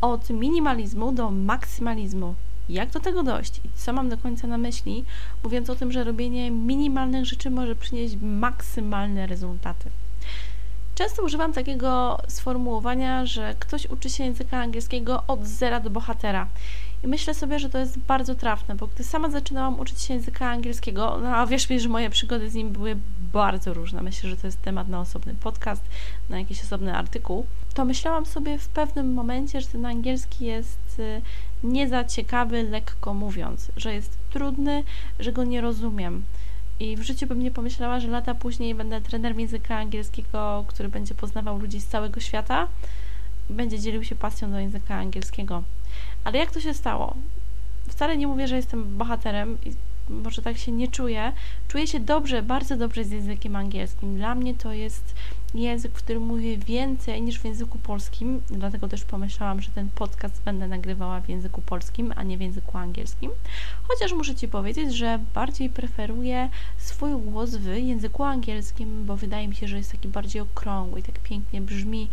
Od minimalizmu do maksymalizmu. Jak do tego dojść i co mam do końca na myśli, mówiąc o tym, że robienie minimalnych rzeczy może przynieść maksymalne rezultaty. Często używam takiego sformułowania, że ktoś uczy się języka angielskiego od zera do bohatera. I myślę sobie, że to jest bardzo trafne, bo gdy sama zaczynałam uczyć się języka angielskiego, no a wierz mi, że moje przygody z nim były bardzo różne. Myślę, że to jest temat na osobny podcast, na jakiś osobny artykuł. To myślałam sobie w pewnym momencie, że ten angielski jest y, nie za ciekawy, lekko mówiąc, że jest trudny, że go nie rozumiem. I w życiu bym nie pomyślała, że lata później będę trenerem języka angielskiego, który będzie poznawał ludzi z całego świata i będzie dzielił się pasją do języka angielskiego. Ale jak to się stało? Wcale nie mówię, że jestem bohaterem i może tak się nie czuję. Czuję się dobrze, bardzo dobrze z językiem angielskim. Dla mnie to jest język, w którym mówię więcej niż w języku polskim, dlatego też pomyślałam, że ten podcast będę nagrywała w języku polskim, a nie w języku angielskim. Chociaż muszę Ci powiedzieć, że bardziej preferuję swój głos w języku angielskim, bo wydaje mi się, że jest taki bardziej okrągły i tak pięknie brzmi.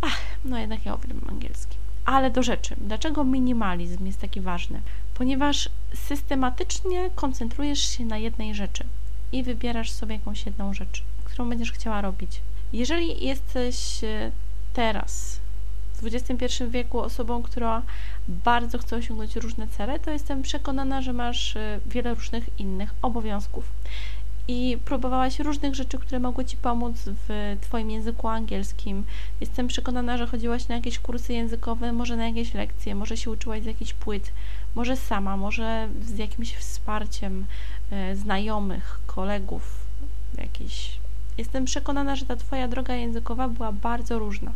Ach, no jednak ja uwielbiam angielski. Ale do rzeczy. Dlaczego minimalizm jest taki ważny? Ponieważ systematycznie koncentrujesz się na jednej rzeczy i wybierasz sobie jakąś jedną rzecz, którą będziesz chciała robić. Jeżeli jesteś e, teraz, w XXI wieku, osobą, która bardzo chce osiągnąć różne cele, to jestem przekonana, że masz e, wiele różnych innych obowiązków i próbowałaś różnych rzeczy, które mogły Ci pomóc w Twoim języku angielskim. Jestem przekonana, że chodziłaś na jakieś kursy językowe, może na jakieś lekcje, może się uczyłaś z jakichś płyt, może sama, może z jakimś wsparciem e, znajomych, kolegów, jakiś. Jestem przekonana, że ta Twoja droga językowa była bardzo różna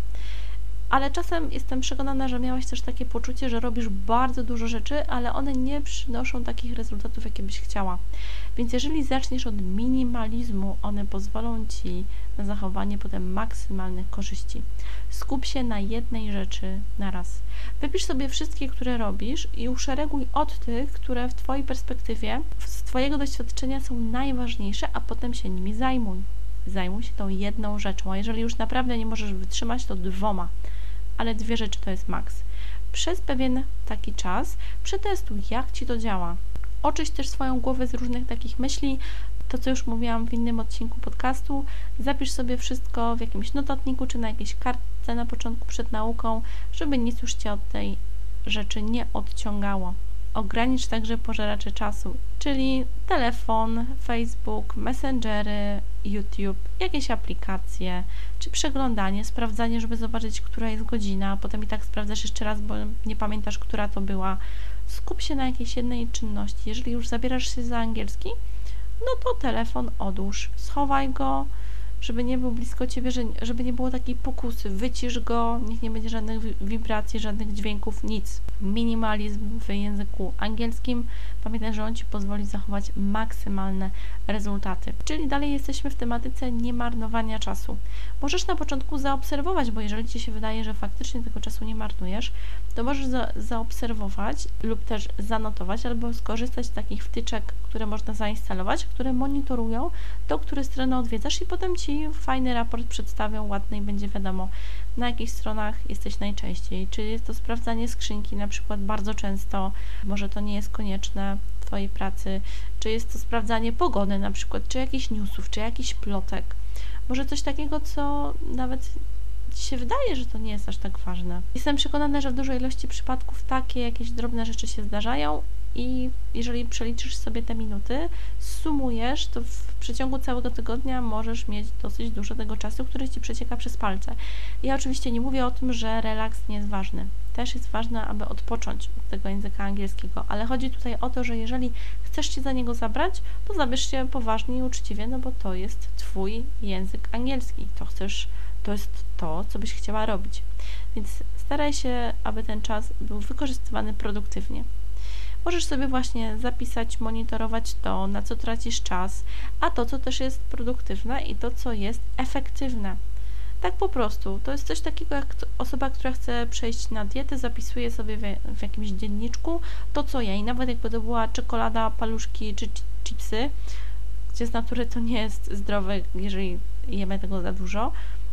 ale czasem jestem przekonana, że miałaś też takie poczucie, że robisz bardzo dużo rzeczy, ale one nie przynoszą takich rezultatów, jakie byś chciała. Więc jeżeli zaczniesz od minimalizmu, one pozwolą ci na zachowanie potem maksymalnych korzyści. Skup się na jednej rzeczy na raz. Wypisz sobie wszystkie, które robisz i uszereguj od tych, które w Twojej perspektywie, z Twojego doświadczenia są najważniejsze, a potem się nimi zajmuj. Zajmuj się tą jedną rzeczą, a jeżeli już naprawdę nie możesz wytrzymać, to dwoma ale dwie rzeczy to jest maks. Przez pewien taki czas przetestuj, jak Ci to działa. Oczyść też swoją głowę z różnych takich myśli, to co już mówiłam w innym odcinku podcastu, zapisz sobie wszystko w jakimś notatniku czy na jakiejś kartce na początku przed nauką, żeby nic już Cię od tej rzeczy nie odciągało. Ogranicz także pożeracze czasu, czyli telefon, Facebook, messengery, YouTube, jakieś aplikacje, czy przeglądanie, sprawdzanie, żeby zobaczyć, która jest godzina, potem i tak sprawdzasz jeszcze raz, bo nie pamiętasz, która to była. Skup się na jakiejś jednej czynności. Jeżeli już zabierasz się za angielski, no to telefon odłóż, schowaj go, żeby nie był blisko ciebie, żeby nie było takiej pokusy. Wycisz go, niech nie będzie żadnych wibracji, żadnych dźwięków, nic. Minimalizm w języku angielskim. Pamiętaj, że on ci pozwoli zachować maksymalne rezultaty. Czyli dalej jesteśmy w tematyce niemarnowania czasu. Możesz na początku zaobserwować, bo jeżeli ci się wydaje, że faktycznie tego czasu nie marnujesz, to możesz za zaobserwować lub też zanotować albo skorzystać z takich wtyczek, które można zainstalować, które monitorują to, które strony odwiedzasz i potem ci fajny raport przedstawią, ładny i będzie wiadomo, na jakich stronach jesteś najczęściej. Czy jest to sprawdzanie skrzynki na przykład bardzo często, może to nie jest konieczne w Twojej pracy, czy jest to sprawdzanie pogody na przykład, czy jakichś newsów, czy jakichś plotek. Może coś takiego, co nawet Ci się wydaje, że to nie jest aż tak ważne. Jestem przekonana, że w dużej ilości przypadków takie jakieś drobne rzeczy się zdarzają i jeżeli przeliczysz sobie te minuty, sumujesz, to w przeciągu całego tygodnia możesz mieć dosyć dużo tego czasu, który Ci przecieka przez palce. Ja oczywiście nie mówię o tym, że relaks nie jest ważny. Też jest ważne, aby odpocząć od tego języka angielskiego, ale chodzi tutaj o to, że jeżeli chcesz się za niego zabrać, to zabierz się poważnie i uczciwie, no bo to jest Twój język angielski. To chcesz, to jest to, co byś chciała robić. Więc staraj się, aby ten czas był wykorzystywany produktywnie. Możesz sobie właśnie zapisać, monitorować to, na co tracisz czas, a to, co też jest produktywne i to, co jest efektywne. Tak po prostu. To jest coś takiego, jak osoba, która chce przejść na dietę, zapisuje sobie w, w jakimś dzienniczku to, co je. I nawet jakby to była czekolada, paluszki czy chipsy, gdzie z natury to nie jest zdrowe, jeżeli jemy tego za dużo,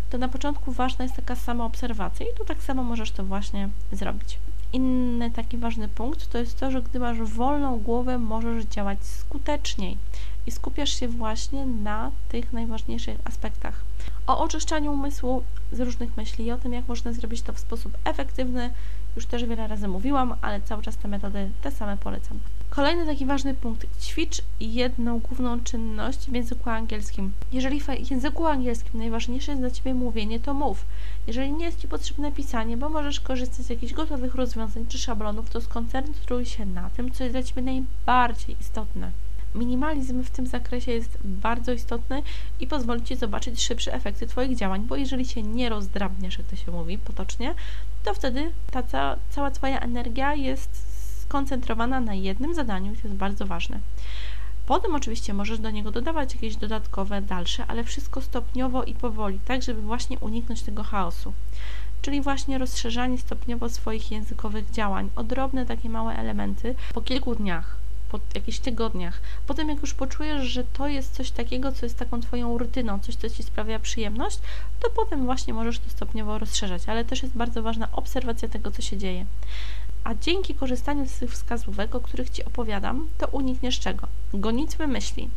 to na początku ważna jest taka sama obserwacja i tu tak samo możesz to właśnie zrobić. Inny taki ważny punkt to jest to, że gdy masz wolną głowę, możesz działać skuteczniej i skupiasz się właśnie na tych najważniejszych aspektach. O oczyszczaniu umysłu z różnych myśli i o tym, jak można zrobić to w sposób efektywny, już też wiele razy mówiłam, ale cały czas te metody te same polecam. Kolejny taki ważny punkt. Ćwicz jedną główną czynność w języku angielskim. Jeżeli w języku angielskim najważniejsze jest dla Ciebie mówienie, to mów. Jeżeli nie jest Ci potrzebne pisanie, bo możesz korzystać z jakichś gotowych rozwiązań czy szablonów, to skoncentruj się na tym, co jest dla Ciebie najbardziej istotne. Minimalizm w tym zakresie jest bardzo istotny i pozwoli Ci zobaczyć szybsze efekty Twoich działań, bo jeżeli się nie rozdrabniasz, jak to się mówi potocznie, to wtedy ta cała, cała Twoja energia jest skoncentrowana na jednym zadaniu to jest bardzo ważne. Potem oczywiście możesz do niego dodawać jakieś dodatkowe, dalsze, ale wszystko stopniowo i powoli, tak żeby właśnie uniknąć tego chaosu. Czyli właśnie rozszerzanie stopniowo swoich językowych działań o drobne takie małe elementy po kilku dniach, po jakichś tygodniach. Potem jak już poczujesz, że to jest coś takiego, co jest taką Twoją rutyną, coś, co Ci sprawia przyjemność, to potem właśnie możesz to stopniowo rozszerzać, ale też jest bardzo ważna obserwacja tego, co się dzieje. A dzięki korzystaniu z tych wskazówek, o których Ci opowiadam, to unikniesz czego? Gonitwy myśli.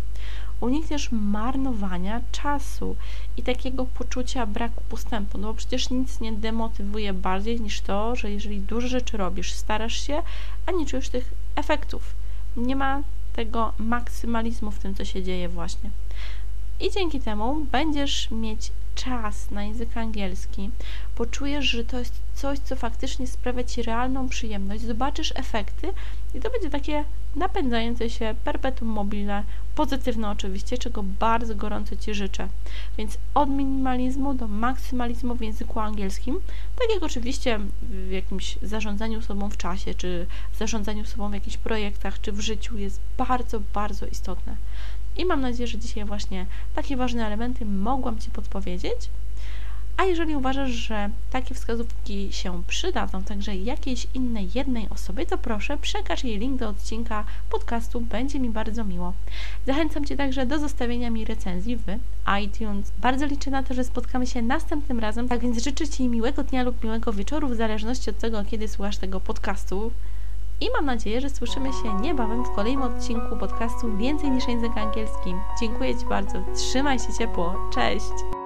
Unikniesz marnowania czasu i takiego poczucia braku postępu, no bo przecież nic nie demotywuje bardziej niż to, że jeżeli dużo rzeczy robisz, starasz się, a nie czujesz tych efektów. Nie ma tego maksymalizmu w tym, co się dzieje właśnie. I dzięki temu będziesz mieć czas na język angielski, poczujesz, że to jest coś, co faktycznie sprawia Ci realną przyjemność, zobaczysz efekty i to będzie takie napędzające się perpetuum mobile, pozytywne oczywiście, czego bardzo gorąco Ci życzę. Więc od minimalizmu do maksymalizmu w języku angielskim, tak jak oczywiście w jakimś zarządzaniu sobą w czasie, czy zarządzaniu sobą w jakichś projektach, czy w życiu jest bardzo, bardzo istotne. I mam nadzieję, że dzisiaj właśnie takie ważne elementy mogłam Ci podpowiedzieć. A jeżeli uważasz, że takie wskazówki się przydadzą także jakiejś innej jednej osobie, to proszę przekaż jej link do odcinka podcastu, będzie mi bardzo miło. Zachęcam Cię także do zostawienia mi recenzji w iTunes. Bardzo liczę na to, że spotkamy się następnym razem, tak więc życzę Ci miłego dnia lub miłego wieczoru, w zależności od tego, kiedy słuchasz tego podcastu i mam nadzieję, że słyszymy się niebawem w kolejnym odcinku podcastu Więcej niż język angielski. Dziękuję Ci bardzo, trzymaj się ciepło, cześć!